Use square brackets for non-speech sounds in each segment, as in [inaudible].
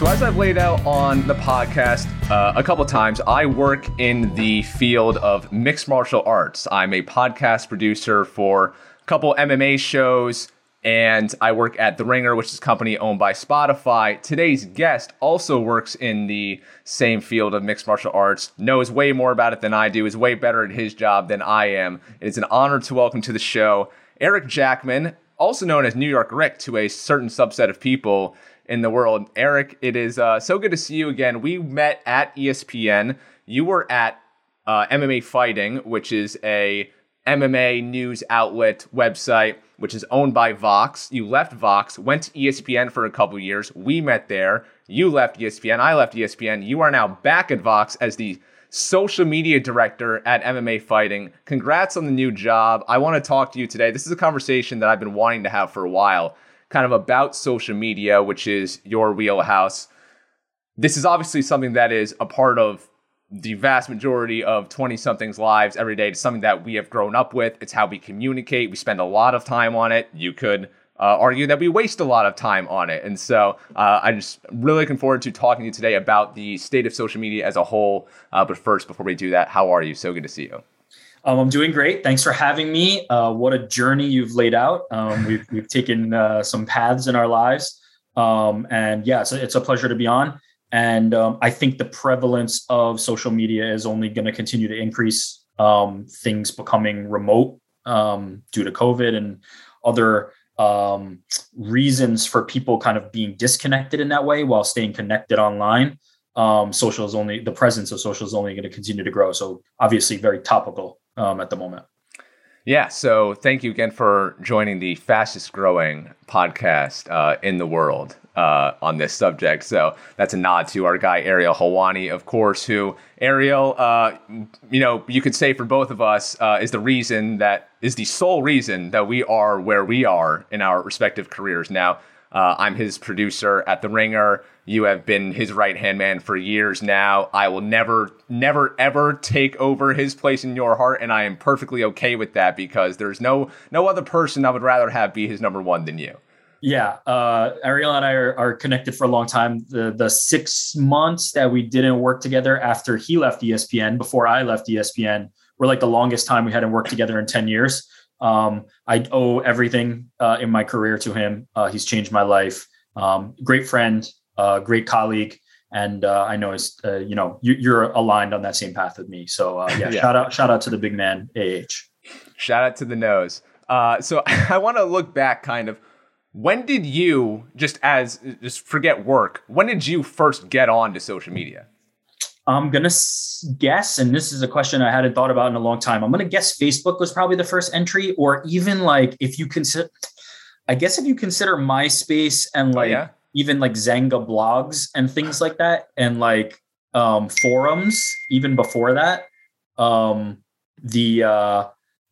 So, as I've laid out on the podcast uh, a couple times, I work in the field of mixed martial arts. I'm a podcast producer for a couple MMA shows, and I work at The Ringer, which is a company owned by Spotify. Today's guest also works in the same field of mixed martial arts, knows way more about it than I do, is way better at his job than I am. It is an honor to welcome to the show Eric Jackman, also known as New York Rick to a certain subset of people in the world. Eric, it is uh, so good to see you again. We met at ESPN. You were at uh, MMA Fighting, which is a MMA news outlet website, which is owned by Vox. You left Vox, went to ESPN for a couple years. We met there. You left ESPN. I left ESPN. You are now back at Vox as the social media director at MMA Fighting. Congrats on the new job. I want to talk to you today. This is a conversation that I've been wanting to have for a while kind of about social media, which is your wheelhouse. This is obviously something that is a part of the vast majority of 20 somethings lives every day. It's something that we have grown up with. It's how we communicate. We spend a lot of time on it. You could uh, argue that we waste a lot of time on it. And so uh, I'm just really looking forward to talking to you today about the state of social media as a whole. Uh, but first, before we do that, how are you? So good to see you. Um, I'm doing great. Thanks for having me. Uh, what a journey you've laid out. Um, we've, we've taken uh, some paths in our lives. Um, and yeah, it's a, it's a, pleasure to be on. And um, I think the prevalence of social media is only going to continue to increase. Um, things becoming remote um, due to COVID and other reasons for people kind of being disconnected in that way while staying connected online. social is only the presence of social is only going to continue to grow. So obviously, very topical um, at the moment. Yeah. So thank you again for joining the fastest growing podcast uh, in the world uh, on this subject. So that's a nod to our guy, Ariel Helwani, of course, who Ariel, uh, you know, you could say for both of us uh, is the reason that is the sole reason that we are where we are in our respective careers. Now, uh, I'm his producer at The Ringer. You have been his right hand man for years now. I will never, never, ever take over his place in your heart, and I am perfectly okay with that because there's no no other person I would rather have be his number one than you. Yeah, uh, Ariel and I are, are, connected for a long time. The the six months that we didn't work together after he left ESPN, before I left ESPN, were like the longest time we hadn't worked together in ten years. Um, I owe everything uh, in my career to him. Uh, he's changed my life. Um, great friend, uh, great colleague, and uh, I know it's uh, you know you, are aligned on that same path with me. So uh, [laughs] yeah, yeah, shout out shout out to the big man AH. Shout out to the nose. so [laughs] I want to look back, kind of. When did you just as just forget work? When did you first get on to social media? I'm gonna guess, and this is a question I hadn't thought about in a long time. I'm gonna guess Facebook was probably the first entry, or even like if you consider, I guess if you consider MySpace and oh, like oh, yeah? even like Xanga blogs and things like that, and like um, forums even before that, um, the uh,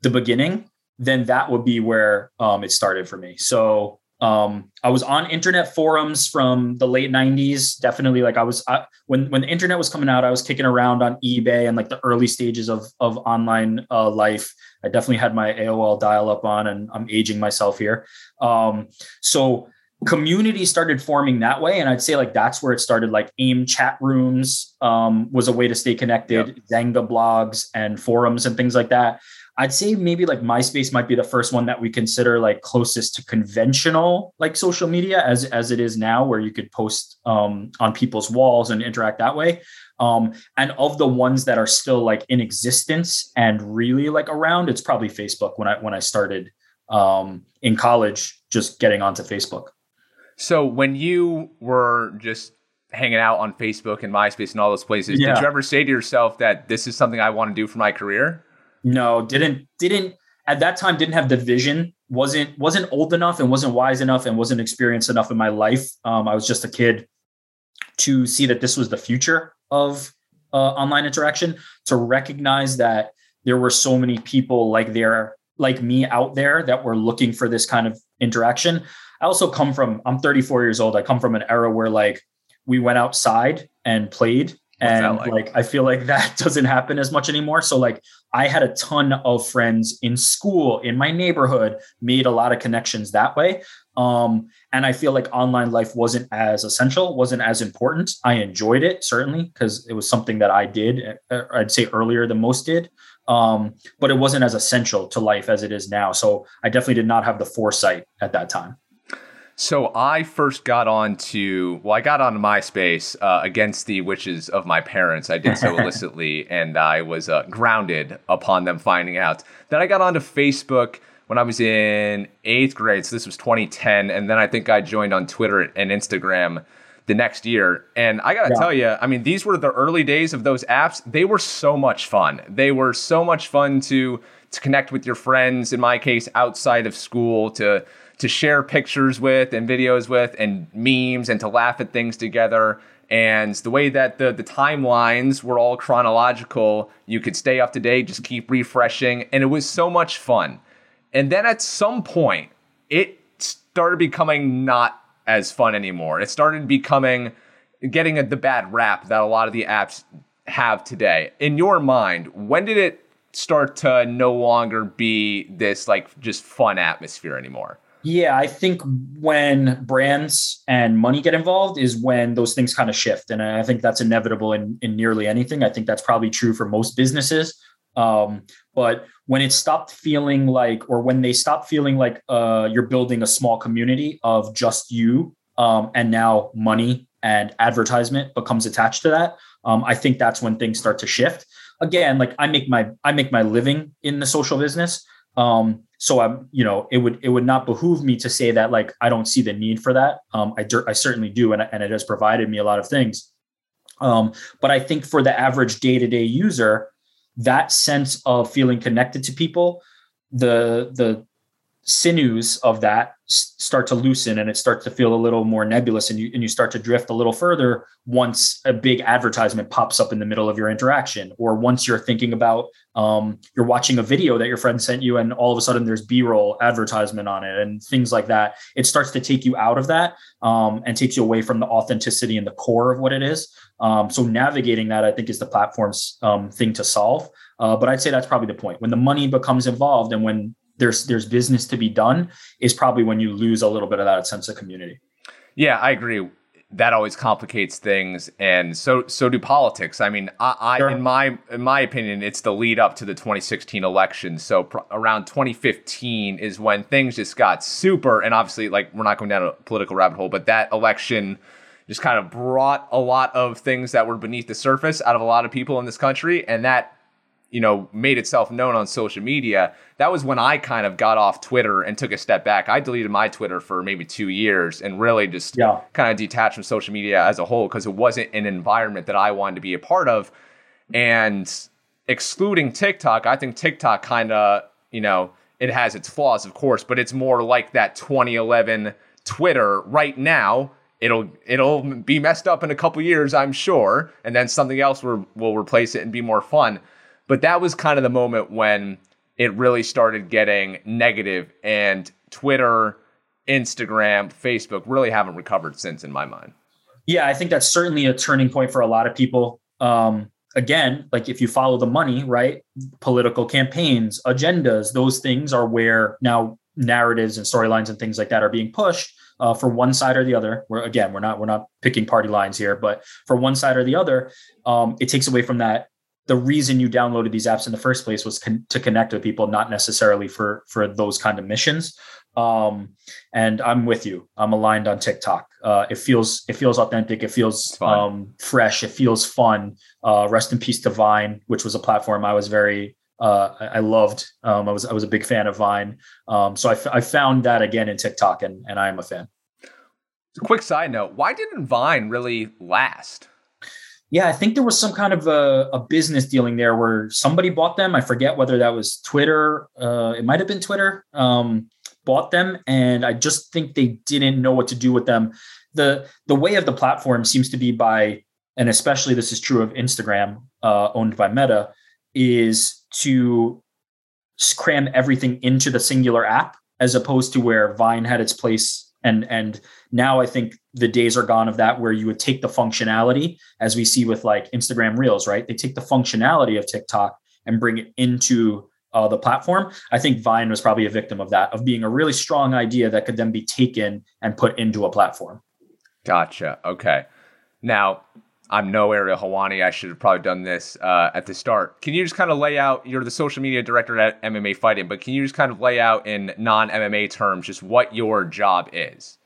the beginning, then that would be where um, it started for me. So um, I was on internet forums from the late '90s. Definitely, like I was I, when when the internet was coming out, I was kicking around on eBay and like the early stages of of online uh, life. I definitely had my AOL dial up on, and I'm aging myself here. Um, so community started forming that way, and I'd say like that's where it started. Like AIM chat rooms um, was a way to stay connected. Yep. Xanga blogs and forums and things like that. I'd say maybe like MySpace might be the first one that we consider like closest to conventional like social media as as it is now, where you could post um, on people's walls and interact that way. Um, and of the ones that are still like in existence and really like around, it's probably Facebook. When I when I started um, in college, just getting onto Facebook. So when you were just hanging out on Facebook and MySpace and all those places, yeah. did you ever say to yourself that this is something I want to do for my career? No, didn't didn't at that time didn't have the vision. wasn't wasn't old enough and wasn't wise enough and wasn't experienced enough in my life. Um, I was just a kid to see that this was the future of uh, online interaction. To recognize that there were so many people like there like me out there that were looking for this kind of interaction. I also come from I'm 34 years old. I come from an era where like we went outside and played and like? like? i feel like that [laughs] doesn't happen as much anymore so like i had a ton of friends in school in my neighborhood made a lot of connections that way Um, and I feel like online life wasn't as essential, wasn't as important. I enjoyed it certainly because it was something that I did. Uh, I'd say earlier than most did, um, but it wasn't as essential to life as it is now. So I definitely did not have the foresight at that time. So I first got onto well, I got onto MySpace uh, against the wishes of my parents. I did so [laughs] illicitly, and I was uh, grounded upon them finding out. Then I got onto Facebook when I was in eighth grade. So this was 2010, and then I think I joined on Twitter and Instagram the next year. And I gotta yeah. tell you, I mean, these were the early days of those apps. They were so much fun. They were so much fun to to connect with your friends. In my case, outside of school, to to share pictures with and videos with and memes and to laugh at things together. And the way that the, the timelines were all chronological, you could stay up to date, just keep refreshing. And it was so much fun. And then at some point, it started becoming not as fun anymore. It started becoming getting a, the bad rap that a lot of the apps have today. In your mind, when did it start to no longer be this like just fun atmosphere anymore? Yeah, I think when brands and money get involved is when those things kind of shift. And I think that's inevitable in, in nearly anything. I think that's probably true for most businesses. Um, but when it stopped feeling like, or when they stopped feeling like uh, you're building a small community of just you, um, and now money and advertisement becomes attached to that, um, I think that's when things start to shift. Again, like I make my I make my living in the social business. Um, so I'm, you know, it would it would not behoove me to say that like I don't see the need for that. Um, I I certainly do, and and it has provided me a lot of things. Um, but I think for the average day to day user, that sense of feeling connected to people, the the sinews of that start to loosen and it starts to feel a little more nebulous and you, and you start to drift a little further once a big advertisement pops up in the middle of your interaction or once you're thinking about um, you're watching a video that your friend sent you and all of a sudden there's b-roll advertisement on it and things like that. It starts to take you out of that um, and takes you away from the authenticity and the core of what it is. Um, so navigating that i think is the platform's um, thing to solve. Uh, but I'd say that's probably the point. When the money becomes involved and when there's there's business to be done is probably when you lose a little bit of that sense of community. Yeah, I agree. That always complicates things, and so so do politics. I mean, I, I sure. in my in my opinion, it's the lead up to the 2016 election. So pr- around 2015 is when things just got super, and obviously, like we're not going down a political rabbit hole, but that election just kind of brought a lot of things that were beneath the surface out of a lot of people in this country, and that you know, made itself known on social media, that was when I kind of got off Twitter and took a step back. I deleted my Twitter for maybe two years and really just yeah. kind of detached from social media as a whole because it wasn't an environment that I wanted to be a part of. And excluding TikTok, I think TikTok kind of, you know, it has its flaws, of course, but it's more like that 2011 Twitter right now. It'll it'll be messed up in a couple years, I'm sure, and then something else will, will replace it and be more fun but that was kind of the moment when it really started getting negative and Twitter, Instagram, Facebook really haven't recovered since in my mind. Yeah, I think that's certainly a turning point for a lot of people. Um, again, like if you follow the money, right? Political campaigns, agendas, those things are where now narratives and storylines and things like that are being pushed uh, for one side or the other. We're again, we're not we're not picking party lines here, but for one side or the other, um, it takes away from that the reason you downloaded these apps in the first place was con- to connect with people, not necessarily for for those kind of missions. Um, and I'm with you. I'm aligned on TikTok. Uh, it feels it feels authentic. It feels um, fresh. It feels fun. Uh, rest in peace to Vine, which was a platform I was very uh, I loved. Um, I was I was a big fan of Vine. Um, so I, f- I found that again in TikTok, and and I am a fan. Quick side note: Why didn't Vine really last? Yeah, I think there was some kind of a, a, business dealing there where somebody bought them. I forget whether that was Twitter. Uh, it might have been Twitter. Um, bought them, and I just think they didn't know what to do with them. the The way of the platform seems to be by, and especially this is true of Instagram, uh, owned by Meta, is to cram everything into the singular app, as opposed to where Vine had its place and and now i think the days are gone of that where you would take the functionality as we see with like instagram reels right they take the functionality of tiktok and bring it into uh, the platform. I think Vine was probably a victim of that, of being a really strong idea that could then be taken and put into a platform. Gotcha. Okay. Now, I'm no Ariel Helwani. I should have probably done this uh, at the start. Can you just kind of lay out? You're the social media director at MMA Fighting, but can you just kind of lay out in non MMA terms just what your job is?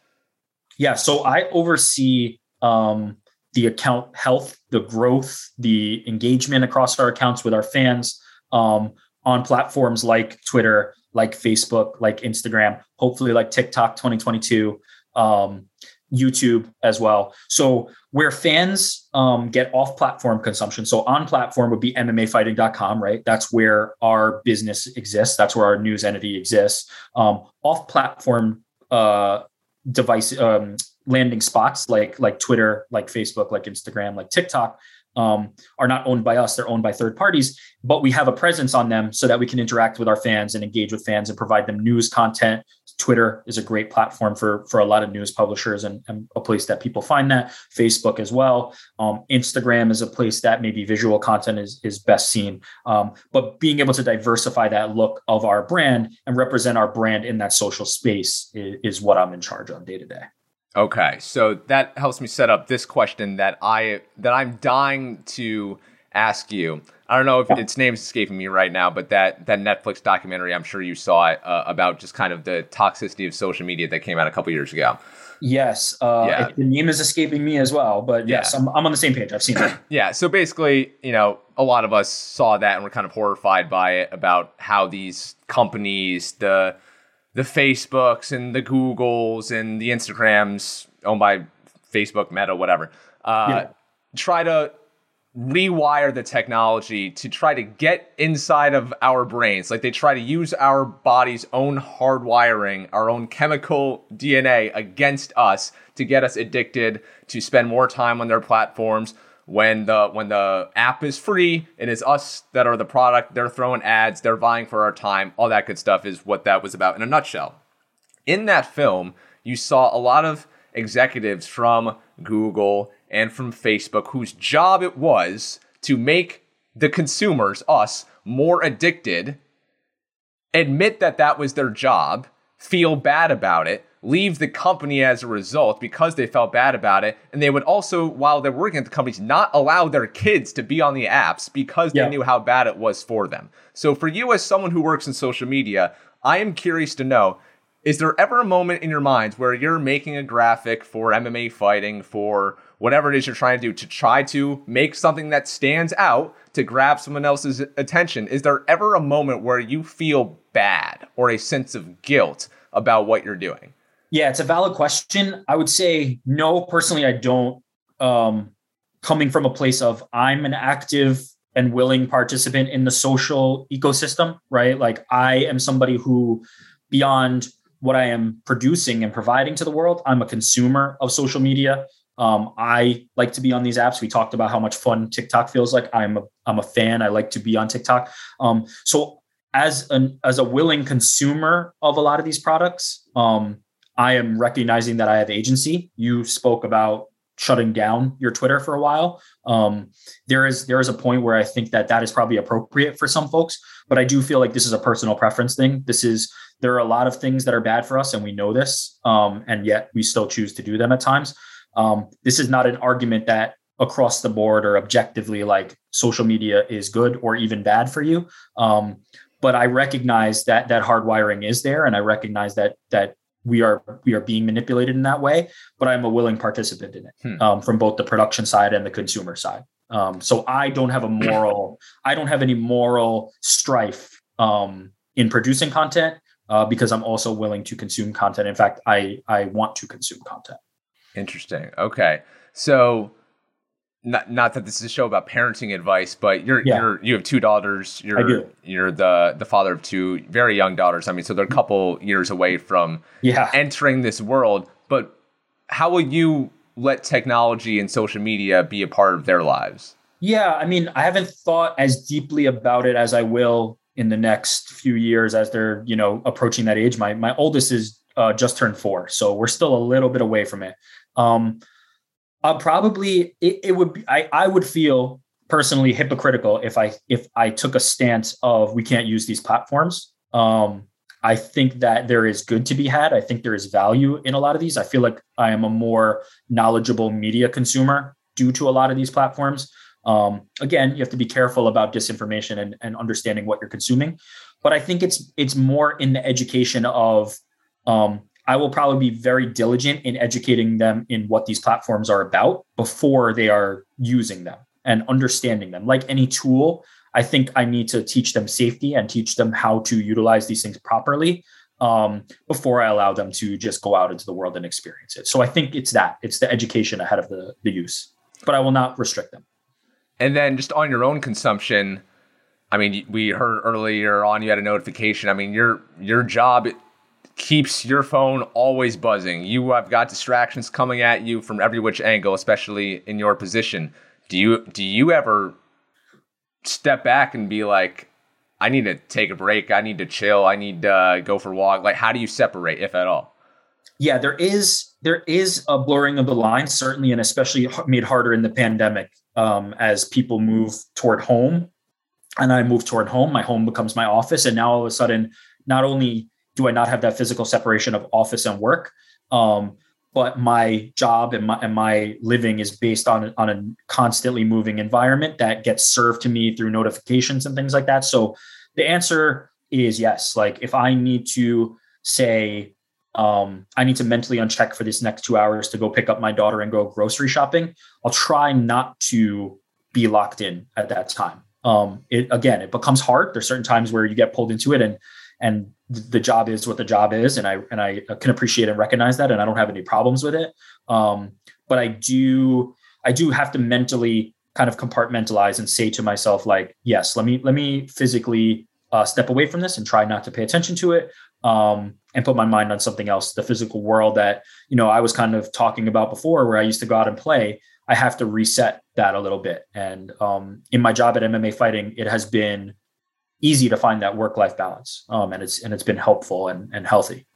Yeah. So I oversee um, the account health, the growth, the engagement across our accounts with our fans um, on platforms like Twitter, like Facebook, like Instagram, hopefully like TikTok 2022. Um, YouTube as well. So where fans um, get off-platform consumption. So on-platform would be MMAfighting.com, right? That's where our business exists. That's where our news entity exists. Um, off-platform uh, device um, landing spots like like Twitter, like Facebook, like Instagram, like TikTok um, are not owned by us; they're owned by third parties. But we have a presence on them so that we can interact with our fans and engage with fans and provide them news content. Twitter is a great platform for for a lot of news publishers and, and a place that people find that. Facebook as well. Um, Instagram is a place that maybe visual content is is best seen. Um, but being able to diversify that look of our brand and represent our brand in that social space is, is what I'm in charge of day to day. Okay, so that helps me set up this question that I that I'm dying to ask you. I don't know if its name's escaping me right now, but that that Netflix documentary, I'm sure you saw it uh, about just kind of the toxicity of social media that came out a couple years ago. Yes, uh, yeah. It, the name is escaping me as well, but yes, yeah. I'm, I'm on the same page. I've seen it. [clears throat] yeah, so basically, you know, a lot of us saw that and were kind of horrified by it about how these companies, the the Facebooks and the Googles and the Instagrams owned by Facebook, Meta, whatever, uh, yeah. try to rewire the technology to try to get inside of our brains. Like they try to use our body's own hardwiring, our own chemical DNA against us to get us addicted, to spend more time on their platforms, when the when the app is free it is us that are the product. They're throwing ads. They're vying for our time. All that good stuff is what that was about in a nutshell. In that film you saw a lot of executives from google and from facebook whose job it was to make the consumers us more addicted admit that that was their job feel bad about it leave the company as a result because they felt bad about it. And they would also, while they're working at the companies, not allow their kids to be on the apps because yeah. they knew how bad it was for them. So, for you as someone who works in social media, I am curious to know is there ever a moment in your mind where you're making a graphic for MMA fighting, for whatever it is you're trying to do, to try to make something that stands out to grab someone else's attention? Is there ever a moment where you feel bad or a sense of guilt about what you're doing? Yeah, it's a valid question. I would say no, personally, I don't. Um, coming from a place of I'm an active and willing participant in the social ecosystem, right? Like I am somebody who, beyond what I am producing and providing to the world, I'm a consumer of social media. Um, I like to be on these apps. We talked about how much fun TikTok feels like. I'm a I'm a fan. I like to be on TikTok. Um, so as an as a willing consumer of a lot of these products, um, I am recognizing that I have agency. You spoke about shutting down your Twitter for a while. Um, there is there is a point where I think that that is probably appropriate for some folks, but I do feel like this is a personal preference thing. This is there are a lot of things that are bad for us, and we know this, um, and yet we still choose to do them at times. Um, this is not an argument that across the board or objectively like social media is good or even bad for you. Um, but I recognize that that hardwiring is there, and I recognize that that we are we are being manipulated in that way but i'm a willing participant in it hmm. um, from both the production side and the consumer side um, so i don't have a [clears throat] moral i don't have any moral strife um, in producing content uh, because i'm also willing to consume content in fact i i want to consume content interesting okay so not not that this is a show about parenting advice, but you're yeah. you're you have two daughters. You're I do. you're the the father of two very young daughters. I mean, so they're a couple years away from yeah. entering this world. But how will you let technology and social media be a part of their lives? Yeah, I mean, I haven't thought as deeply about it as I will in the next few years as they're you know approaching that age. My my oldest is uh, just turned four, so we're still a little bit away from it. Um, uh, probably it, it would be, I, I would feel personally hypocritical if I if I took a stance of we can't use these platforms. Um, I think that there is good to be had. I think there is value in a lot of these. I feel like I am a more knowledgeable media consumer due to a lot of these platforms. Um, again, you have to be careful about disinformation and, and understanding what you're consuming. But I think it's it's more in the education of um, I will probably be very diligent in educating them in what these platforms are about before they are using them and understanding them. Like any tool, I think I need to teach them safety and teach them how to utilize these things properly um, before I allow them to just go out into the world and experience it. So I think it's that it's the education ahead of the the use, but I will not restrict them. And then just on your own consumption, I mean, we heard earlier on you had a notification. I mean, your your job keeps your phone always buzzing. You have got distractions coming at you from every which angle, especially in your position. Do you do you ever step back and be like, I need to take a break. I need to chill. I need to go for a walk. Like, how do you separate, if at all? Yeah, there is there is a blurring of the lines, certainly, and especially made harder in the pandemic um, as people move toward home, and I move toward home. My home becomes my office, and now all of a sudden, not only do I not have that physical separation of office and work, um, but my job and my, and my living is based on on a constantly moving environment that gets served to me through notifications and things like that. So the answer is yes. Like if i need to say um, i need to mentally uncheck for this next two hours to go pick up my daughter and go grocery shopping i'll try not to be locked in at that time. Um, it again it becomes hard. There's certain times where you get pulled into it and and the job is what the job is and i and i can appreciate and recognize that and i don't have any problems with it. Um, but i do i do have to mentally kind of compartmentalize and say to myself like yes let me let me physically uh, step away from this and try not to pay attention to it um, and put my mind on something else the physical world that you know i was kind of talking about before where i used to go out and play i have to reset that a little bit. And um, in my job at mma fighting it has been easy to find that work life balance, um, and it's and it's been helpful and, and healthy.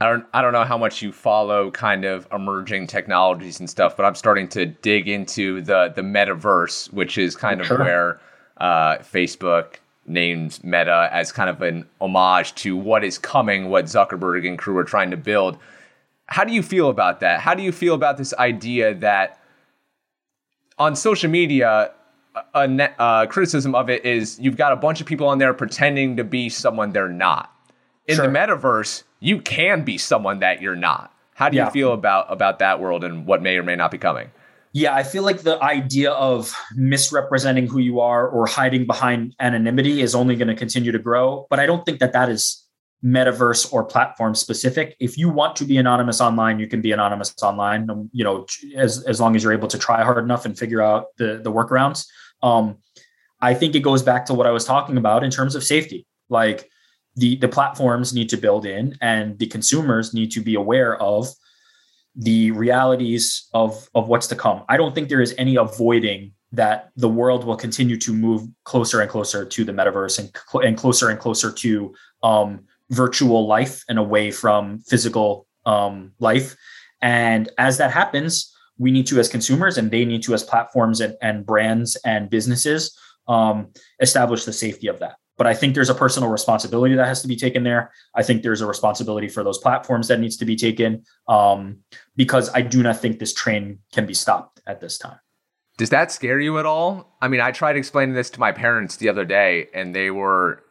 I don't I don't know how much you follow kind of emerging technologies and stuff, but I'm starting to dig into the the metaverse, which is kind of sure. where uh, Facebook names Meta as kind of an homage to what is coming, what Zuckerberg and crew are trying to build. How do you feel about that? How do you feel about this idea that on social media a net, uh, criticism of it is you've got a bunch of people on there pretending to be someone they're not. In sure. the metaverse, you can be someone that you're not. How do yeah. you feel about about that world and what may or may not be coming? Yeah, I feel like the idea of misrepresenting who you are or hiding behind anonymity is only going to continue to grow. But I don't think that that is metaverse or platform specific. If you want to be anonymous online, you can be anonymous online. You know, as as long as you're able to try hard enough and figure out the the workarounds. Um, I think it goes back to what I was talking about in terms of safety. Like the the platforms need to build in, and the consumers need to be aware of the realities of of what's to come. I don't think there is any avoiding that the world will continue to move closer and closer to the metaverse and, cl- and closer and closer to um, virtual life and away from physical um, life. And as that happens, we need to as consumers and they need to as platforms and, and brands and businesses um, establish the safety of that. But i think there's a personal responsibility that has to be taken there. I think there's a responsibility for those platforms that needs to be taken um, because i do not think this train can be stopped at this time. Does that scare you at all? I mean i tried explaining this to my parents the other day and they were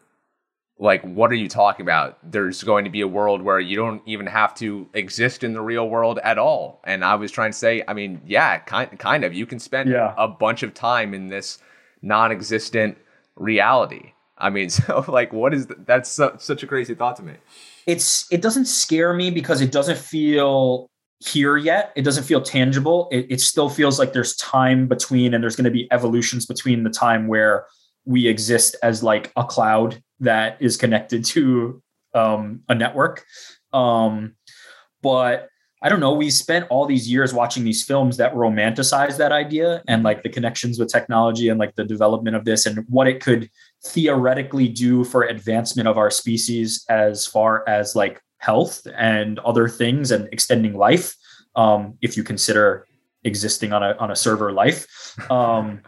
like what are you talking about? There's going to be a world where you don't even have to exist in the real world at all. And i was trying to say i mean yeah kind, kind of. You can spend yeah. a bunch of time in this non-existent reality. I mean [laughs] so like what is the, that's su- such a crazy thought to me. It's it doesn't scare me because it doesn't feel here yet. It doesn't feel tangible. It, it still feels like there's time between and there's going to be evolutions between the time where we exist as like a cloud that is connected to um, a network. Um, but I don't know. We spent all these years watching these films that romanticize that idea and like the connections with technology and like the development of this and what it could theoretically do for advancement of our species as far as like health and other things and extending life. Um, if you consider existing on a on a server life. Um,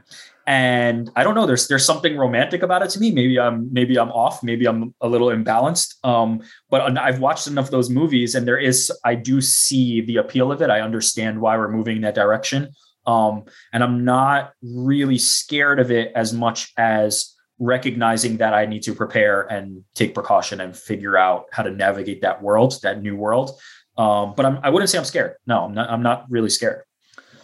and I don't know. There's there's something romantic about it to me. Maybe I'm maybe I'm off. Maybe I'm a little imbalanced. Um, but I've watched enough of those movies, and there is I do see the appeal of it. I understand why we're moving in that direction. Um, and I'm not really scared of it as much as recognizing that I need to prepare and take precaution and figure out how to navigate that world, that new world. Um, but I'm, I wouldn't say I'm scared. No, I'm not. I'm not really scared.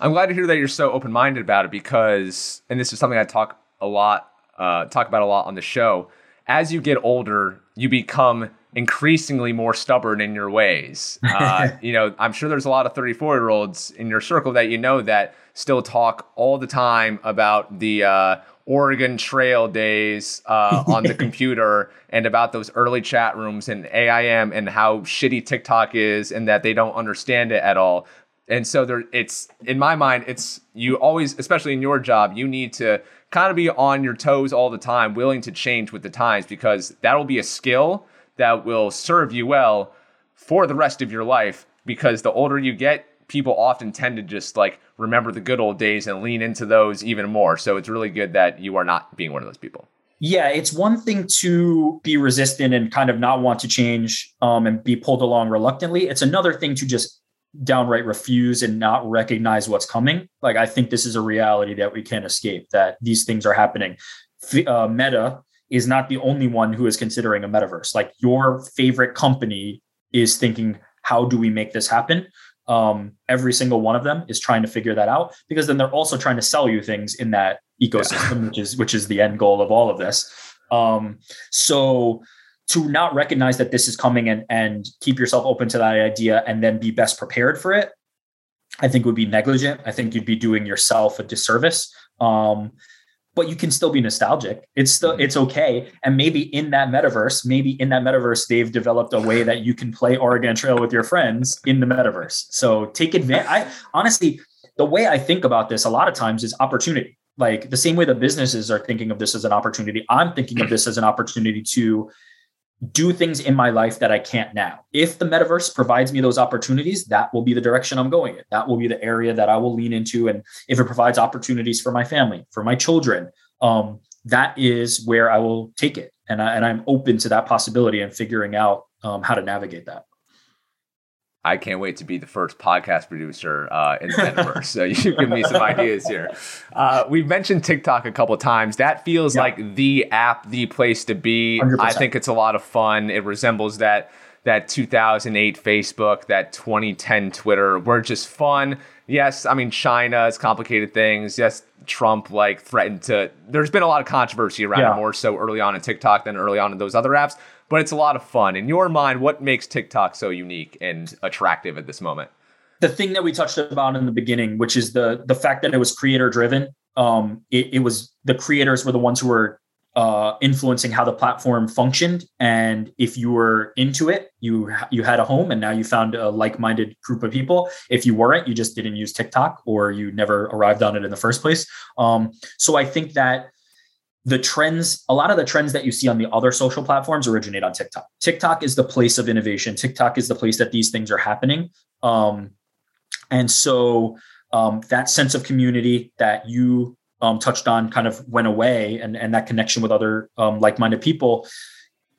I'm glad to hear that you're so open minded about it because, and this is something I talk a lot, uh, talk about a lot on the show. As you get older, you become increasingly more stubborn in your ways. [laughs] Uh, you know, I'm sure there's a lot of 34 year olds in your circle that you know that still talk all the time about the uh, Oregon Trail days uh, [laughs] on the computer and about those early chat rooms and AIM and how shitty TikTok is and that they don't understand it at all. And so there it's in my mind, it's you always, especially in your job, you need to kind of be on your toes all the time, willing to change with the times because that'll be a skill that will serve you well for the rest of your life. Because the older you get, people often tend to just like remember the good old days and lean into those even more. So it's really good that you are not being one of those people. Yeah, it's one thing to be resistant and kind of not want to change um, and be pulled along reluctantly. It's another thing to just downright refuse and not recognize what's coming. Like I think this is a reality that we can't escape. That these things are happening. Uh, Meta is not the only one who is considering a metaverse. Like your favorite company is thinking, how do we make this happen? Um, every single one of them is trying to figure that out because then they're also trying to sell you things in that ecosystem, yeah. which is which is the end goal of all of this. Um, so to not recognize that this is coming and and keep yourself open to that idea and then be best prepared for it i think would be negligent. I think you'd be doing yourself a disservice. Um, but you can still be nostalgic. It's still it's okay. And maybe in that metaverse maybe in that metaverse they've developed a way that you can play oregon trail with your friends in the metaverse. So take advantage i honestly the way i think about this a lot of times is opportunity. Like the same way the businesses are thinking of this as an opportunity i'm thinking of this as an opportunity to do things in my life that I can't now. If the metaverse provides me those opportunities, that will be the direction I'm going in. That will be the area that I will lean into. And if it provides opportunities for my family, for my children, um, that is where I will take it. And, I, and I'm open to that possibility and figuring out um, how to navigate that. I can't wait to be the first podcast producer uh, in the metaverse. [laughs] so you give me some ideas here. Uh, we've mentioned TikTok a couple times. That feels yeah. like the app, the place to be. 100%. I think it's a lot of fun. It resembles that that 2008 Facebook, that 2010 Twitter. We're just fun. Yes, I mean China is complicated things. Yes, Trump like threatened to. There's been a lot of controversy around yeah. it more so early on in TikTok than early on in those other apps but it's a lot of fun. In your mind, what makes TikTok so unique and attractive at this moment? The thing that we touched about in the beginning, which is the the fact that it was creator driven. Um, it, it was the creators were the ones who were uh, influencing how the platform functioned. And if you were into it, you you had a home, and now you found a like-minded group of people. If you weren't, you just didn't use TikTok, or you never arrived on it in the first place. Um, so I think that the trends, a lot of the trends that you see on the other social platforms originate on TikTok. TikTok is the place of innovation. TikTok is the place that these things are happening. Um, and so um, that sense of community that you um, touched on kind of went away, and, and that connection with other um, like minded people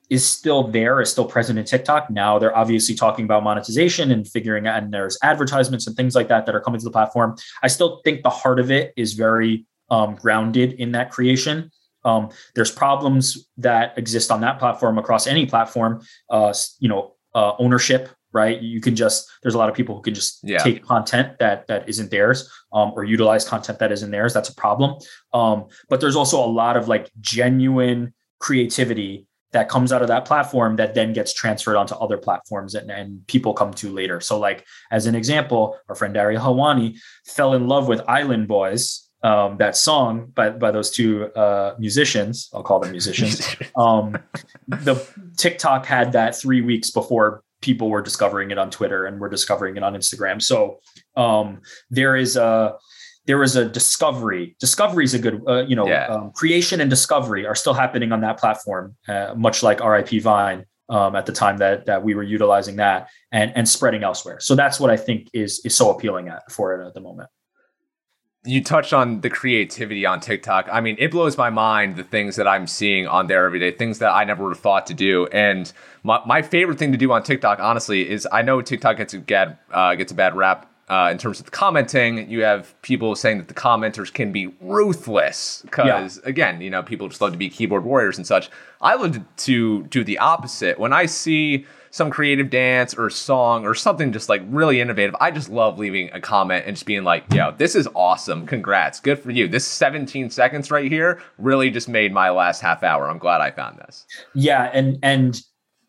is still there, is still present in TikTok. Now they're obviously talking about monetization and figuring out, and there's advertisements and things like that that are coming to the platform. I still think the heart of it is very um, grounded in that creation um, there's problems that exist on that platform across any platform. Uh, you know, uh, ownership, right? You can just there's a lot of people who can just yeah. take content that that isn't theirs um, or utilize content that isn't theirs. That's a problem. Um, but there's also a lot of like genuine creativity that comes out of that platform that then gets transferred onto other platforms and, and people come to later. So, like as an example, our friend Ariel Helwani fell in love with Island Boys um, that song by by those two uh, musicians. I'll call them musicians. [laughs] um, the TikTok had that three weeks before people were discovering it on Twitter and were discovering it on Instagram. So um, there is a there is a discovery. Discovery is a good, uh, you know, yeah. um, creation and discovery are still happening on that platform, uh, much like RIP Vine um, at the time that that we were utilizing that and and spreading elsewhere. So that's what I think is is so appealing at for it at the moment you touched on the creativity on TikTok. I mean, it blows my mind the things that I'm seeing on there every day, things that I never would have thought to do. And my, my favorite thing to do on TikTok, honestly, is I know TikTok gets a bad uh, gets a bad rap uh, in terms of the commenting. You have people saying that the commenters can be ruthless because, yeah. again, you know, people just love to be keyboard warriors and such. I love to do the opposite. When I see some creative dance or song or something just like really innovative, I just love leaving a comment and just being like, yo, this is awesome. Congrats. Good for you. This 17 seconds right here really just made my last half hour. I'm glad I found this. Yeah. And, and,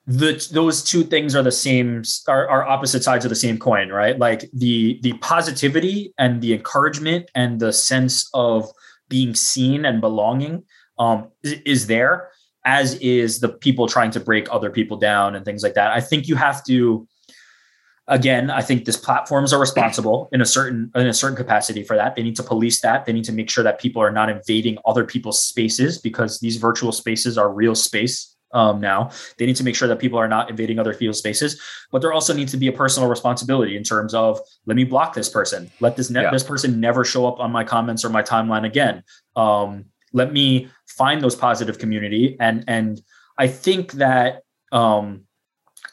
the those two things are the same are, are opposite sides of the same coin right like the the positivity and the encouragement and the sense of being seen and belonging um is, is there as is the people trying to break other people down and things like that. I think you have to again, I think these platforms are responsible in a certain in a certain capacity for that. They need to police that. They need to make sure that people are not invading other people's spaces because these virtual spaces are real space um, now. They need to make sure that people are not invading other people's spaces, but there also needs to be a personal responsibility in terms of let me block this person, let this ne- yeah. this person never show up on my comments or my timeline again. Um, let me find those positive community. And and i think that um,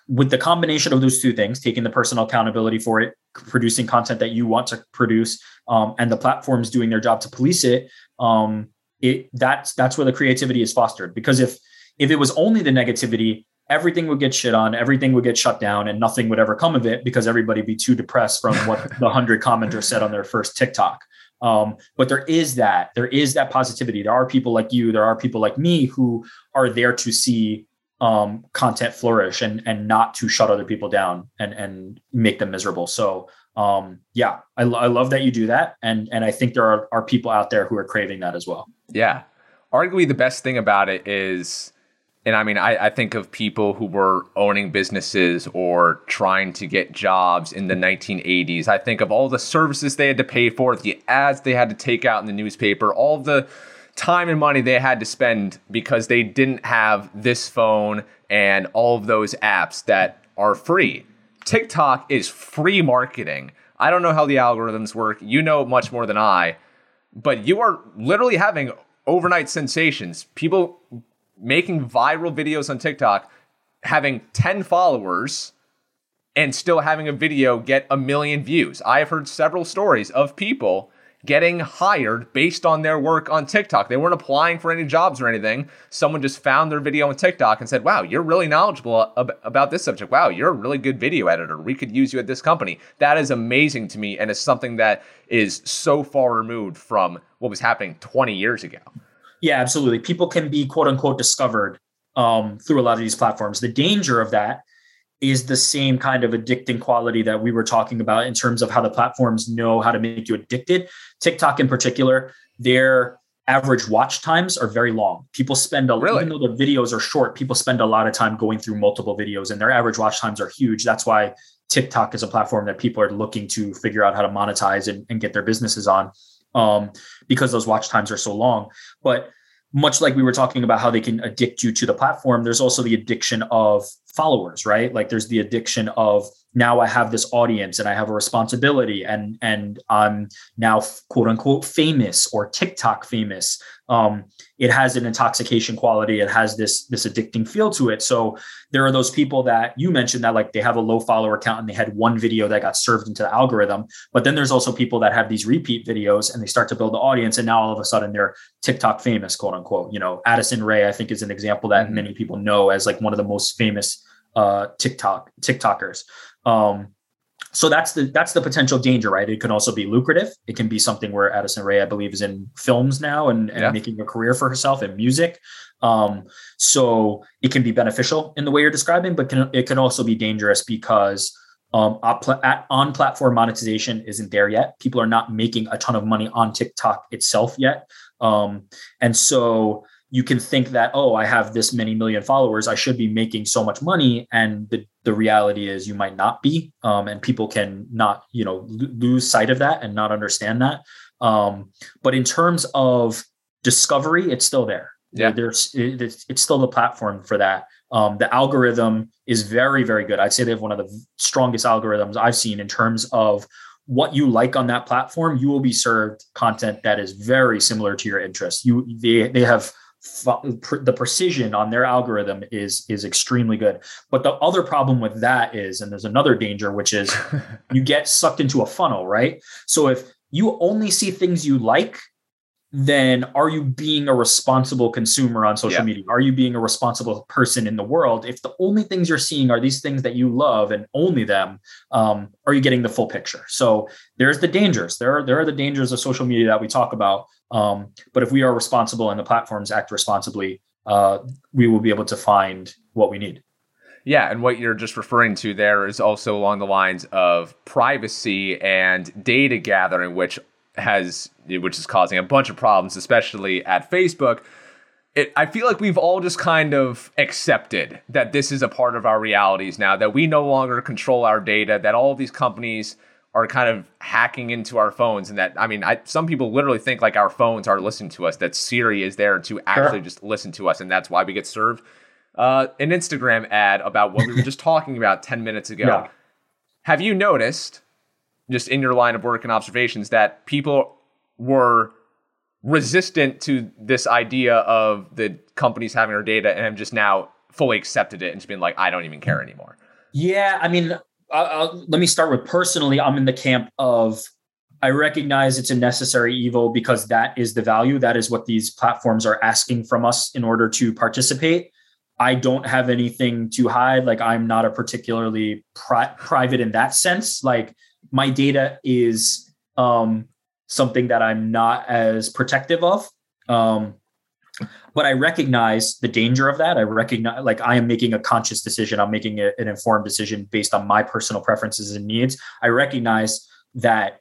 with the combination of those two things taking the personal accountability for it producing content that you want to produce um, and the platforms doing their job to police it um, it that's that's where the creativity is fostered. Because if if it was only the negativity everything would get shit on everything would get shut down and nothing would ever come of it because everybody be too depressed from what [laughs] the 100 commenters said on their first tiktok um, but there is that, there is that positivity. There are people like you, there are people like me who are there to see um, content flourish and and not to shut other people down and and make them miserable. So um, yeah, I, I love that you do that, and and I think there are are people out there who are craving that as well. Yeah, arguably the best thing about it is and I mean, I, I, think of people who were owning businesses or trying to get jobs in the 1980s. I think of all the services they had to pay for, the ads they had to take out in the newspaper, all the time and money they had to spend because they didn't have this phone and all of those apps that are free. TikTok is free marketing. I don't know how the algorithms work. You know much more than I, but you are literally having overnight sensations. People making viral videos on TikTok, having 10 followers, and still having a video get a million views. I have heard several stories of people getting hired based on their work on TikTok. They weren't applying for any jobs or anything. Someone just found their video on TikTok and said, Wow, you're really knowledgeable ab- about this subject. Wow, you're a really good video editor. We could use you at this company. That is amazing to me and is something that is so far removed from what was happening 20 years ago. Yeah, absolutely. People can be quote unquote discovered um, through a lot of these platforms. The danger of that is the same kind of addicting quality that we were talking about in terms of how the platforms know how to make you addicted. TikTok, in particular, their average watch times are very long. People spend a really? even though the videos are short, people spend a lot of time going through multiple videos, and their average watch times are huge. That's why TikTok is a platform that people are looking to figure out how to monetize and, and get their businesses on um, because those watch times are so long. But much like we were talking about how they can addict you to the platform, there's also the addiction of followers, right? Like there's the addiction of now I have this audience and I have a responsibility and and I'm now quote unquote famous or TikTok famous. Um, it has an intoxication quality. It has this this addicting feel to it. So there are those people that you mentioned that like they have a low follower count and they had one video that got served into the algorithm. But then there's also people that have these repeat videos and they start to build the audience and now all of a sudden they're TikTok famous, quote unquote. You know, Addison Rae I think is an example that mm-hmm. many people know as like one of the most famous uh, TikTok TikTokers. Um, so that's the that's the potential danger, right? It can also be lucrative. It can be something where Addison Rae, I believe, is in films now and, and yeah. making a career for herself in music. Um, so it can be beneficial in the way you're describing, but can, it can also be dangerous because um, at, on platform monetization isn't there yet. People are not making a ton of money on TikTok itself yet, um, and so you can think that oh i have this many million followers i should be making so much money. And the, the reality is you might not be. Um, and people can not you know lose sight of that and not understand that. Um, but in terms of discovery it's still there. Yeah. There's it's, it's still the platform for that. Um, the algorithm is very very good. I'd say they have one of the strongest algorithms i've seen in terms of what you like on that platform, you will be served content that is very similar to your interests. You they they have the precision on their algorithm is is extremely good. But the other problem with that is and there's another danger which is [laughs] you get sucked into a funnel right? So if you only see things you like then are you being a responsible consumer on social yeah. media? Are you being a responsible person in the world? If the only things you're seeing are these things that you love and only them, um, are you getting the full picture? So there's the dangers. There are there are the dangers of social media that we talk about. Um, but if we are responsible and the platforms act responsibly, uh, we will be able to find what we need. Yeah, and what you're just referring to there is also along the lines of privacy and data gathering, which has which is causing a bunch of problems, especially at Facebook. It, I feel like we've all just kind of accepted that this is a part of our realities now, that we no longer control our data, that all of these companies are kind of hacking into our phones, and that I mean, I, some people literally think like our phones are listening to us, that Siri is there to actually sure. just listen to us, and that's why we get served uh, an Instagram ad about what we were [laughs] just talking about 10 minutes ago. Yeah. Have you noticed just in your line of work and observations that people were resistant to this idea of the companies having our data and have just now fully accepted it and just been like, I don't even care anymore. Yeah, I mean, let me start with personally. I'm in the camp of I recognize it's a necessary evil because that is the value. That is what these platforms are asking from us in order to participate. I don't have anything to hide. Like I'm not a particularly pri- private in that sense. Like my data is um, something that I'm not as protective of. Um, but I recognize the danger of that. I recognize, like, I am making a conscious decision. I'm making a, an informed decision based on my personal preferences and needs. I recognize that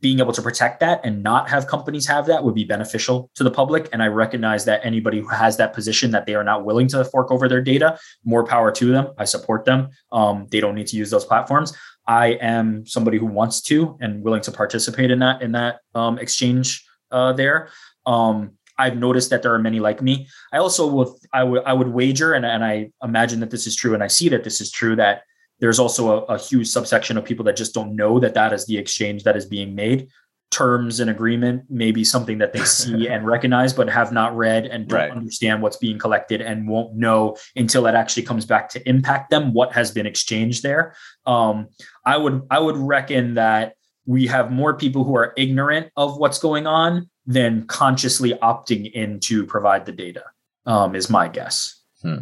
being able to protect that and not have companies have that would be beneficial to the public. And I recognize that anybody who has that position that they are not willing to fork over their data, more power to them. I support them. Um, they don't need to use those platforms. I am somebody who wants to and willing to participate in that in that um, exchange uh, there. Um, I've noticed that there are many like me. I also would I would I would wager and, and I imagine that this is true and I see that this is true that there's also a, a huge subsection of people that just don't know that that is the exchange that is being made terms and agreement may be something that they see [laughs] and recognize but have not read and don't right. understand what's being collected and won't know until it actually comes back to impact them what has been exchanged there um, i would i would reckon that we have more people who are ignorant of what's going on than consciously opting in to provide the data um, is my guess hmm.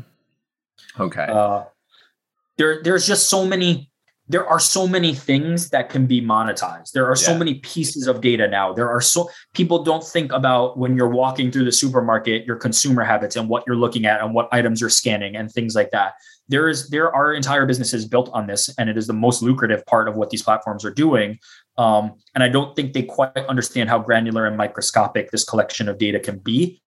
okay uh, there there's just so many there are so many things that can be monetized. There are yeah. so many pieces of data now. There are so people don't think about when you're walking through the supermarket, your consumer habits and what you're looking at and what items you're scanning and things like that. There is there are entire businesses built on this, and it is the most lucrative part of what these platforms are doing. Um, and I don't think they quite understand how granular and microscopic this collection of data can be.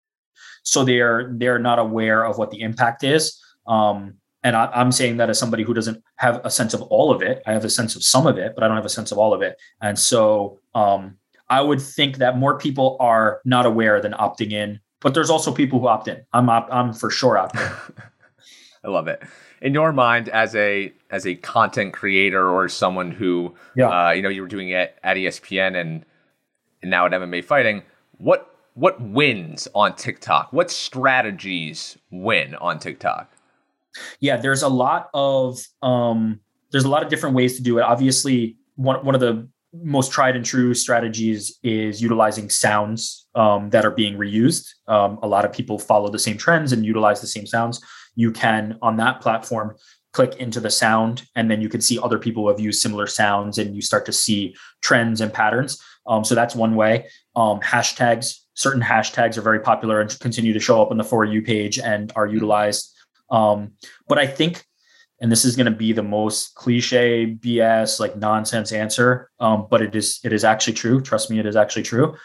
So they are they're not aware of what the impact is. Um, and I, am saying that as somebody who doesn't have a sense of all of it. I have a sense of some of it, but I don't have a sense of all of it. And so um, I would think that more people are not aware than opting in. But there's also people who opt in. I'm op- I'm for sure opting. [laughs] I love it. In your mind, as a as a content creator or someone who, yeah. Uh, you know, you were doing it at ESPN and, and now at MMA fighting, what what wins on TikTok? What strategies win on TikTok? Yeah, there's a lot of um, there's a lot of different ways to do it. Obviously, one one of the most tried and true strategies is utilizing sounds um, that are being reused. Um, a lot of people follow the same trends and utilize the same sounds. You can on that platform click into the sound, and then you can see other people who have used similar sounds, and you start to see trends and patterns. Um, so that's one way. Um, hashtags, certain hashtags are very popular and continue to show up on the for you page and are utilized um, but I think, and this is going to be the most cliche BS like nonsense answer, um, but it is it is actually true. Trust me, it is actually true.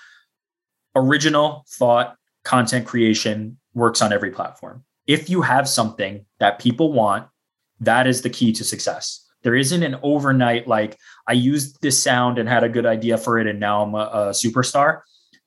Original thought content creation works on every platform. If you have something that people want, that is the key to success. There isn't an overnight like I used this sound and had a good idea for it, and now I'm a, a superstar.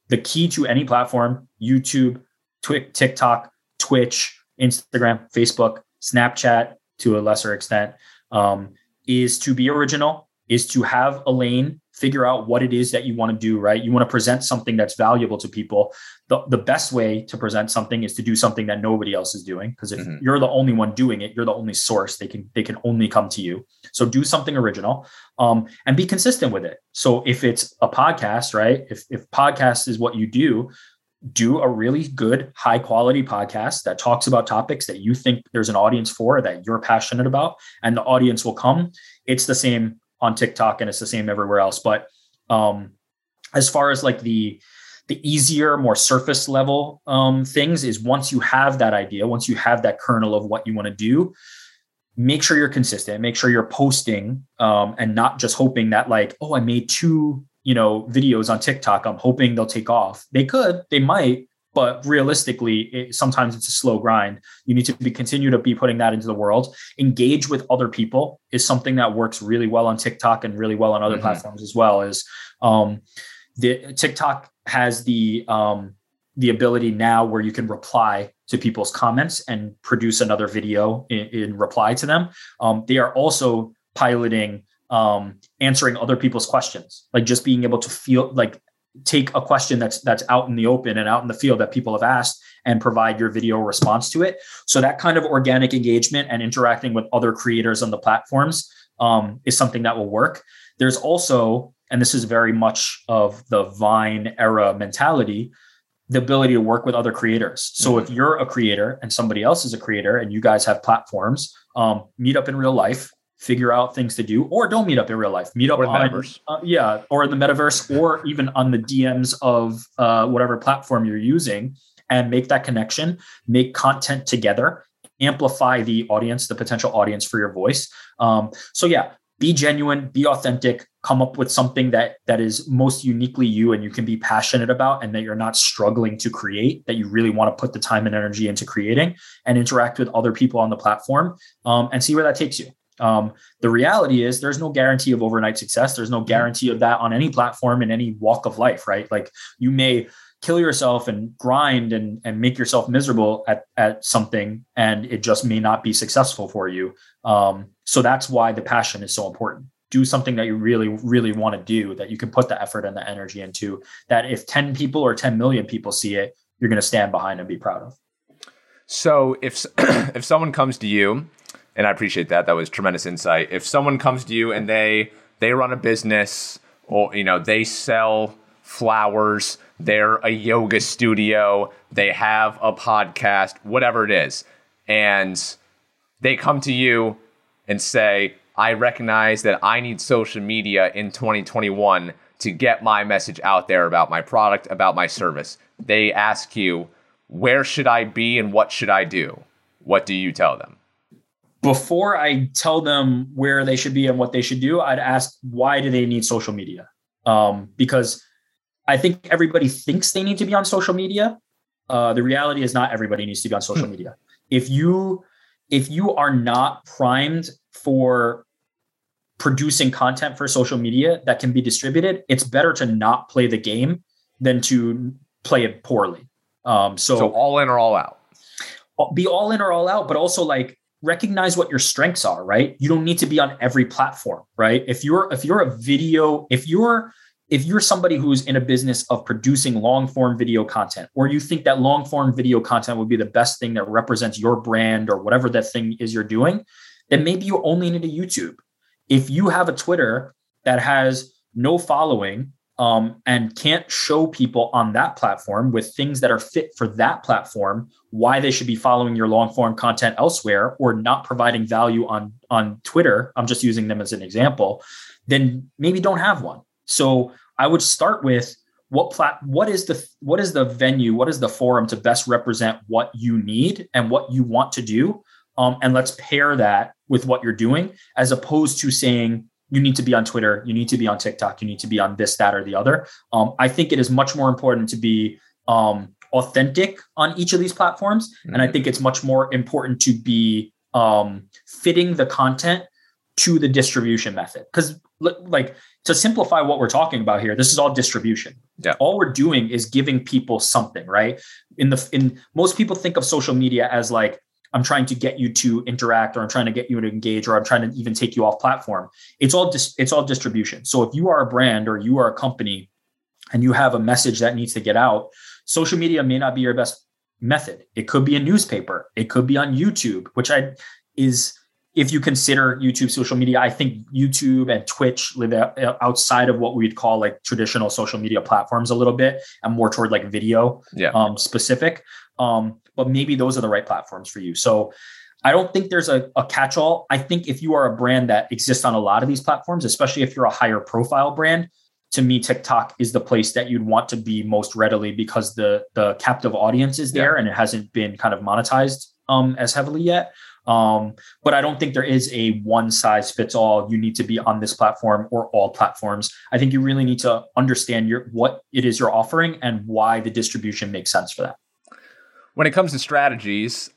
The key to any platform, YouTube, Twi- TikTok, Twitch, Instagram, Facebook, Snapchat to a lesser extent, um, is to be original, is to have a lane figure out what it is that you want to do, right? You want to present something that's valuable to people. The, the best way to present something is to do something that nobody else is doing. Because if mm-hmm. you're the only one doing it, you're the only source. They can they can only come to you. So do something original um, and be consistent with it. So if it's a podcast, right? If if podcast is what you do, do a really good high quality podcast that talks about topics that you think there's an audience for that you're passionate about and the audience will come. It's the same on tiktok and it's the same everywhere else. But um as far as like the the easier more surface level um things is once you have that idea once you have that kernel of what you want to do make sure you're consistent make sure you're posting um and not just hoping that like oh i made two you know videos on TikTok. I'm hoping they'll take off. They could, they might, but realistically, it, sometimes it's a slow grind. You need to be continue to be putting that into the world. Engage with other people is something that works really well on TikTok and really well on other mm-hmm. platforms as well. Is um, the TikTok has the um, the ability now where you can reply to people's comments and produce another video in, in reply to them. Um, they are also piloting um, answering other people's questions, like just being able to feel like take a question that's that's out in the open and out in the field that people have asked and provide your video response to it. So that kind of organic engagement and interacting with other creators on the platforms um, is something that will work. There's also, and this is very much of the Vine era mentality, the ability to work with other creators. So mm-hmm. if you're a creator and somebody else is a creator and you guys have platforms, um, meet up in real life, figure out things to do, or don't meet up in real life. Meet up or on metaverse. Uh, yeah, or in the metaverse, or even on the DMs of uh, whatever platform you're using, and make that connection. Make content together. Amplify the audience, the potential audience for your voice. Um, so yeah, be genuine, be authentic. Come up with something that that is most uniquely you, and you can be passionate about, and that you're not struggling to create. That you really want to put the time and energy into creating, and interact with other people on the platform, um, and see where that takes you. Um, the reality is there's no guarantee of overnight success. There's no guarantee of that on any platform in any walk of life, right? Like you may kill yourself and grind and, and make yourself miserable at, at something and it just may not be successful for you. Um, so that's why the passion is so important. Do something that you really, really want to do that you can put the effort and the energy into that if 10 people or 10 million people see it, you're going to stand behind and be proud of. So if [clears throat] if someone comes to you and I appreciate that. That was tremendous insight. If someone comes to you and they they run a business or you know they sell flowers, they're a yoga studio, they have a podcast, whatever it is, and they come to you and say, "I recognize that I need social media in 2021 to get my message out there about my product, about my service." They ask you, "Where should I be and what should I do?" What do you tell them? Before I tell them where they should be and what they should do, I'd ask why do they need social media? Um, because I think everybody thinks they need to be on social media. Uh, the reality is not everybody needs to be on social hmm. media. If you if you are not primed for producing content for social media that can be distributed, it's better to not play the game than to play it poorly. Um, so, so all in or all out. Be all in or all out, but also like recognize what your strengths are right? You don't need to be on every platform right? If you're if you're a video if you're if you're somebody who's in a business of producing long form video content or you think that long form video content would be the best thing that represents your brand or whatever that thing is you're doing then maybe you only need a youtube. If you have a twitter that has no following um, and can't show people on that platform with things that are fit for that platform why they should be following your long form content elsewhere or not providing value on on Twitter. I'm just using them as an example. Then maybe don't have one. So I would start with what plat what is the what is the venue what is the forum to best represent what you need and what you want to do? Um, and let's pair that with what you're doing as opposed to saying you need to be on Twitter, you need to be on TikTok, you need to be on this, that, or the other. Um, I think it is much more important to be um, authentic on each of these platforms. Mm-hmm. And I mm-hmm. think it's much more important to be um, fitting the content to the distribution method. Because, like, to simplify what we're talking about here, this is all distribution. Yeah. All we're doing is giving people something, right? In the in most people think of social media as like I'm trying to get you to interact or I'm trying to get you to engage or I'm trying to even take you off platform. It's all dis- it's all distribution. So if you are a brand or you are a company and you have a message that needs to get out, social media may not be your best method. It could be a newspaper. It could be on YouTube, which I is if you consider YouTube social media, I think YouTube and Twitch live outside of what we'd call like traditional social media platforms a little bit and more toward like video yeah. um, specific. Um, but maybe those are the right platforms for you. So I don't think there's a, a catch all. I think if you are a brand that exists on a lot of these platforms, especially if you're a higher profile brand, to me, TikTok is the place that you'd want to be most readily because the the captive audience is there yeah. and it hasn't been kind of monetized um, as heavily yet. Um, but I don't think there is a one size fits all. You need to be on this platform or all platforms. I think you really need to understand your what it is you're offering and why the distribution makes sense for that. When it comes to strategies,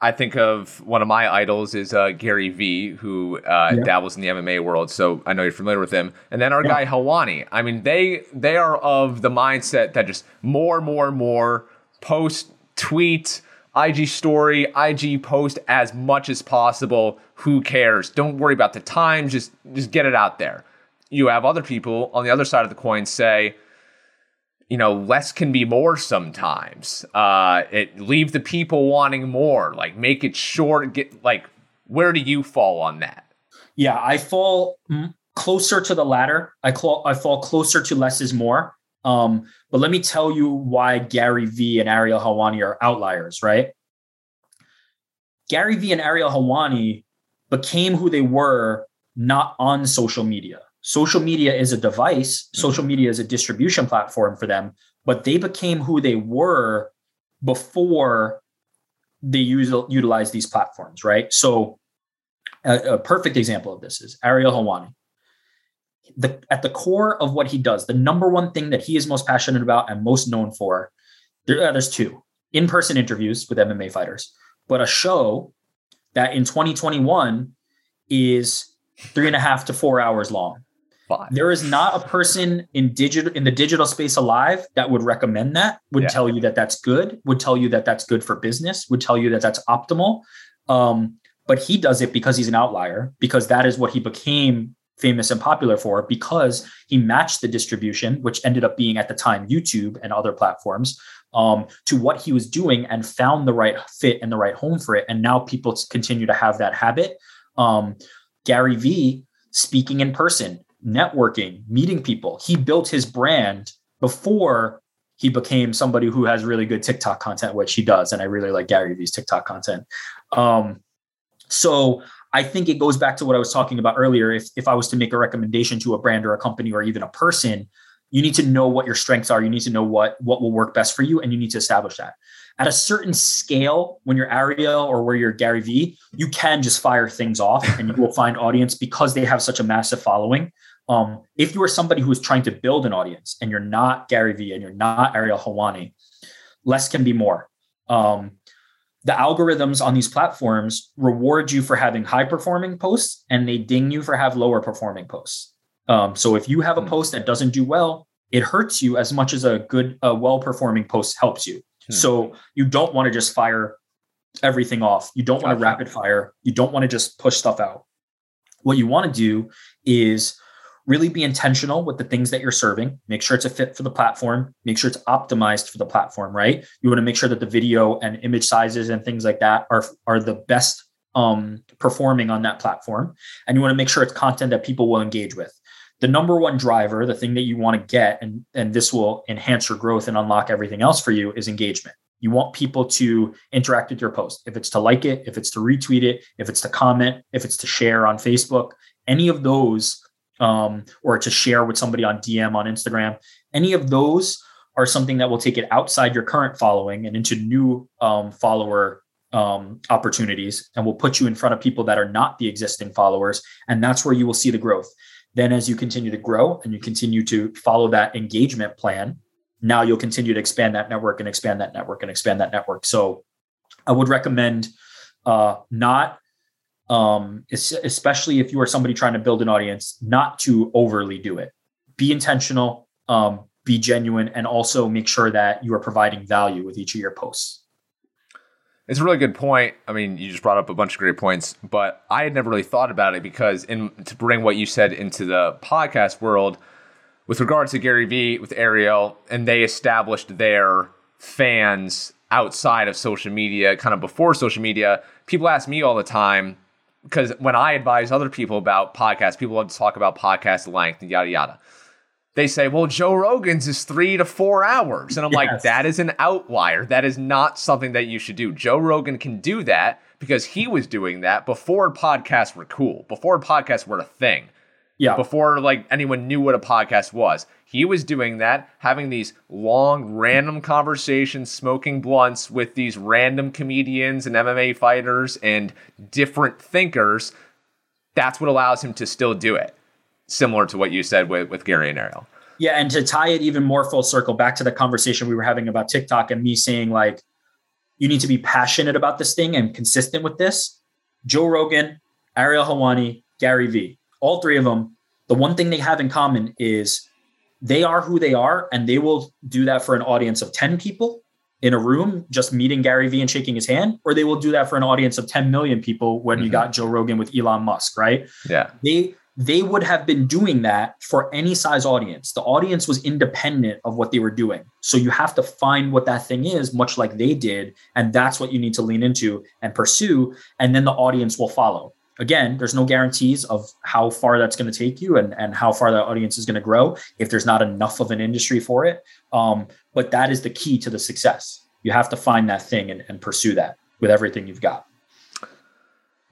I think of one of my idols is uh, Gary Vee, who uh, yeah. dabbles in the MMA world. So I know you're familiar with him. And then our yeah. guy Helwani. I mean, they they are of the mindset that just more, more, more post, tweet, IG story, IG post as much as possible. Who cares? Don't worry about the time. Just just get it out there. You have other people on the other side of the coin say, you know, less can be more sometimes. Uh, it leave the people wanting more. Like make it short. Get like, where do you fall on that? Yeah, I fall closer to the latter. I cl- I fall closer to less is more. Um, but let me tell you why Gary Vee and Ariel Helwani are outliers, right? Gary Vee and Ariel Helwani became who they were not on social media. Social media is a device, mm-hmm. social media is a distribution platform for them, but they became who they were before they use, utilize these platforms, right? So, a, a perfect example of this is Ariel Helwani the at the core of what he does, the number one thing that he is most passionate about and most known for, there, uh, there's two in-person interviews with MMA fighters, but a show that in 2021 is three and a half to four hours long. Five. There is not a person in digital in the digital space alive that would recommend that. Would yeah. tell you that that's good. Would tell you that that's good for business. Would tell you that that's optimal. Um, but he does it because he's an outlier because that is what he became famous and popular for because he matched the distribution, which ended up being at the time YouTube and other platforms, um, to what he was doing and found the right fit and the right home for it. And now people continue to have that habit. Um, Gary Vee speaking in person, networking, meeting people. He built his brand before he became somebody who has really good TikTok content, which he does. And I really like Gary Vee's TikTok content. Um, so I think it goes back to what I was talking about earlier. If, if I was to make a recommendation to a brand or a company or even a person, you need to know what your strengths are. You need to know what, what will work best for you, and you need to establish that. At a certain scale, when you're Ariel or where you're Gary Vee, you can just fire things off and you will find audience because they have such a massive following. Um, if you are somebody who is trying to build an audience and you're not Gary Vee and you're not Ariel Helwani, less can be more. Um, the algorithms on these platforms reward you for having high performing posts and they ding you for have lower performing posts. Um, so if you have a hmm. post that doesn't do well, it hurts you as much as a good, a well performing post helps you. Hmm. So you don't want to just fire everything off. You don't want to rapid fire. You don't want to just push stuff out. What you want to do is really be intentional with the things that you're serving. Make sure it's a fit for the platform. Make sure it's optimized for the platform right? You want to make sure that the video and image sizes and things like that are are the best um, performing on that platform. And you want to make sure it's content that people will engage with. The number one driver the thing that you want to get and and this will enhance your growth and unlock everything else for you is engagement. You want people to interact with your post. If it's to like it if it's to retweet it if it's to comment if it's to share on facebook any of those um, or to share with somebody on DM on Instagram. Any of those are something that will take it outside your current following and into new um, follower um, opportunities and will put you in front of people that are not the existing followers. And that's where you will see the growth. Then, as you continue to grow and you continue to follow that engagement plan, now you'll continue to expand that network and expand that network and expand that network. So, I would recommend uh, not um, especially if you are somebody trying to build an audience, not to overly do it. Be intentional, um, be genuine, and also make sure that you are providing value with each of your posts. It's a really good point. I mean, you just brought up a bunch of great points, but I had never really thought about it because, in to bring what you said into the podcast world, with regards to Gary Vee with Ariel, and they established their fans outside of social media, kind of before social media. People ask me all the time because when I advise other people about podcasts, people love to talk about podcast length and yada yada they say, well, Joe Rogan's is three to four hours. And I'm yes. like, that is an outlier. That is not something that you should do. Joe Rogan can do that because he was doing that before podcasts were cool, before podcasts were a thing. Yeah. Before like anyone knew what a podcast was. He was doing that, having these long, random conversations, smoking blunts with these random comedians and MMA fighters and different thinkers. That's what allows him to still do it similar to what you said with, with Gary and Ariel. Yeah, and to tie it even more full circle back to the conversation we were having about TikTok and me saying like you need to be passionate about this thing and consistent with this. Joe Rogan, Ariel Helwani, Gary Vee, all three of them, the one thing they have in common is they are who they are and they will do that for an audience of 10 people in a room just meeting Gary Vee and shaking his hand, or they will do that for an audience of 10 million people when mm-hmm. you got Joe Rogan with Elon Musk, right? Yeah. They they would have been doing that for any size audience. The audience was independent of what they were doing. So you have to find what that thing is, much like they did. And that's what you need to lean into and pursue. And then the audience will follow. Again, there's no guarantees of how far that's going to take you and, and how far that audience is going to grow if there's not enough of an industry for it. Um, but that is the key to the success. You have to find that thing and, and pursue that with everything you've got.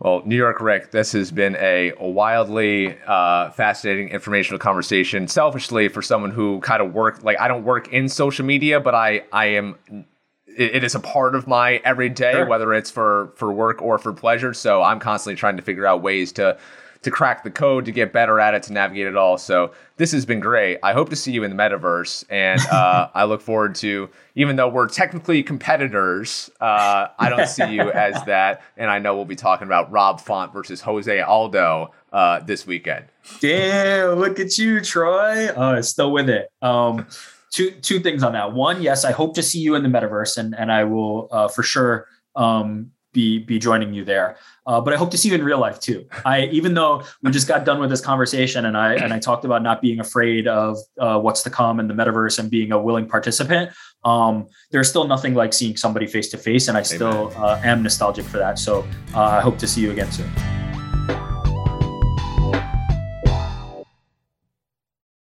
Well, New York Rick, this has been a, wildly uh, fascinating, informational conversation. Selfishly, for someone who kind of work like I don't work in social media, but I I am it, it is a part of my everyday, sure. whether it's for for work or for pleasure. So I'm constantly trying to figure out ways to to crack the code, to get better at it, to navigate it all. So this has been great. I hope to see you in the metaverse, and [laughs] uh, I look forward to. Even though we're technically competitors, uh, I don't see you [laughs] as that, and I know we'll be talking about Rob Font versus Jose Aldo uh, this weekend. Damn! Look at you, Troy. Oh, still with it. Um, two two things on that. One, yes, I hope to see you in the metaverse, and and I will uh, for sure um, be be joining you there. Uh, but I hope to see you in real life too. I even though we just got done with this conversation and I and I talked about not being afraid of uh, what's to come in the metaverse and being a willing participant. Um, there's still nothing like seeing somebody face to face, and I still uh, am nostalgic for that. So uh, I hope to see you again soon.